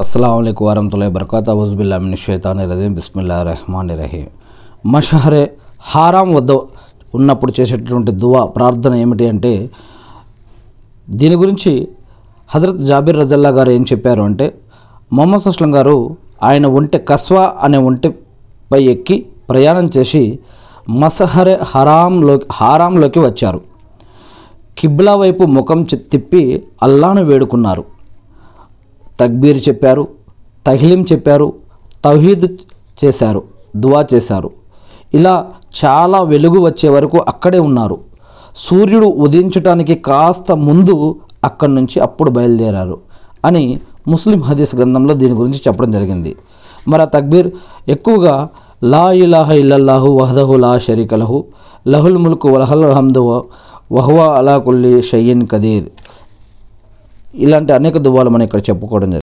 అస్సలం అయికు వరహతుల్లా బర్కాత హుజ్బిల్లామిన్ షైతాని రజీం బిస్మిల్లా రెహమాన్ రహీం మషహరే హారాం వద్ద ఉన్నప్పుడు చేసేటటువంటి దువా ప్రార్థన ఏమిటి అంటే దీని గురించి హజరత్ జాబిర్ రజల్లా గారు ఏం చెప్పారు అంటే మొహమ్మద్ అస్లం గారు ఆయన ఒంటె కస్వా అనే ఒంటెపై ఎక్కి ప్రయాణం చేసి మసహరే హరాంలోకి హారాంలోకి వచ్చారు. కిబ్లా వైపు ముఖం చి- తిప్పి అల్లాను వేడుకున్నారు. తక్బీర్ చెప్పారు తహ్లీం చెప్పారు తౌహీద్ చేశారు దువా చేశారు. ఇలా చాలా వెలుగు వచ్చే వరకు అక్కడే ఉన్నారు. సూర్యుడు ఉదయించడానికి కాస్త ముందు అక్కడి నుంచి అప్పుడు బయలుదేరారు అని ముస్లిం హదీస్ గ్రంథంలో దీని గురించి చెప్పడం జరిగింది. మరి ఆ తక్బీర్ ఎక్కువగా లా ఇలాహ ఇల్లల్లాహు వహదహు లా షరీకలహు లహుల్ ముల్కు వలహల్ హమ్దు వహువా అలా కుల్లి షయ్యన్ కదీర్ ఇలాంటి అనేక దువ్వాలు మనం ఇక్కడ చెప్పుకోవడం జరిగింది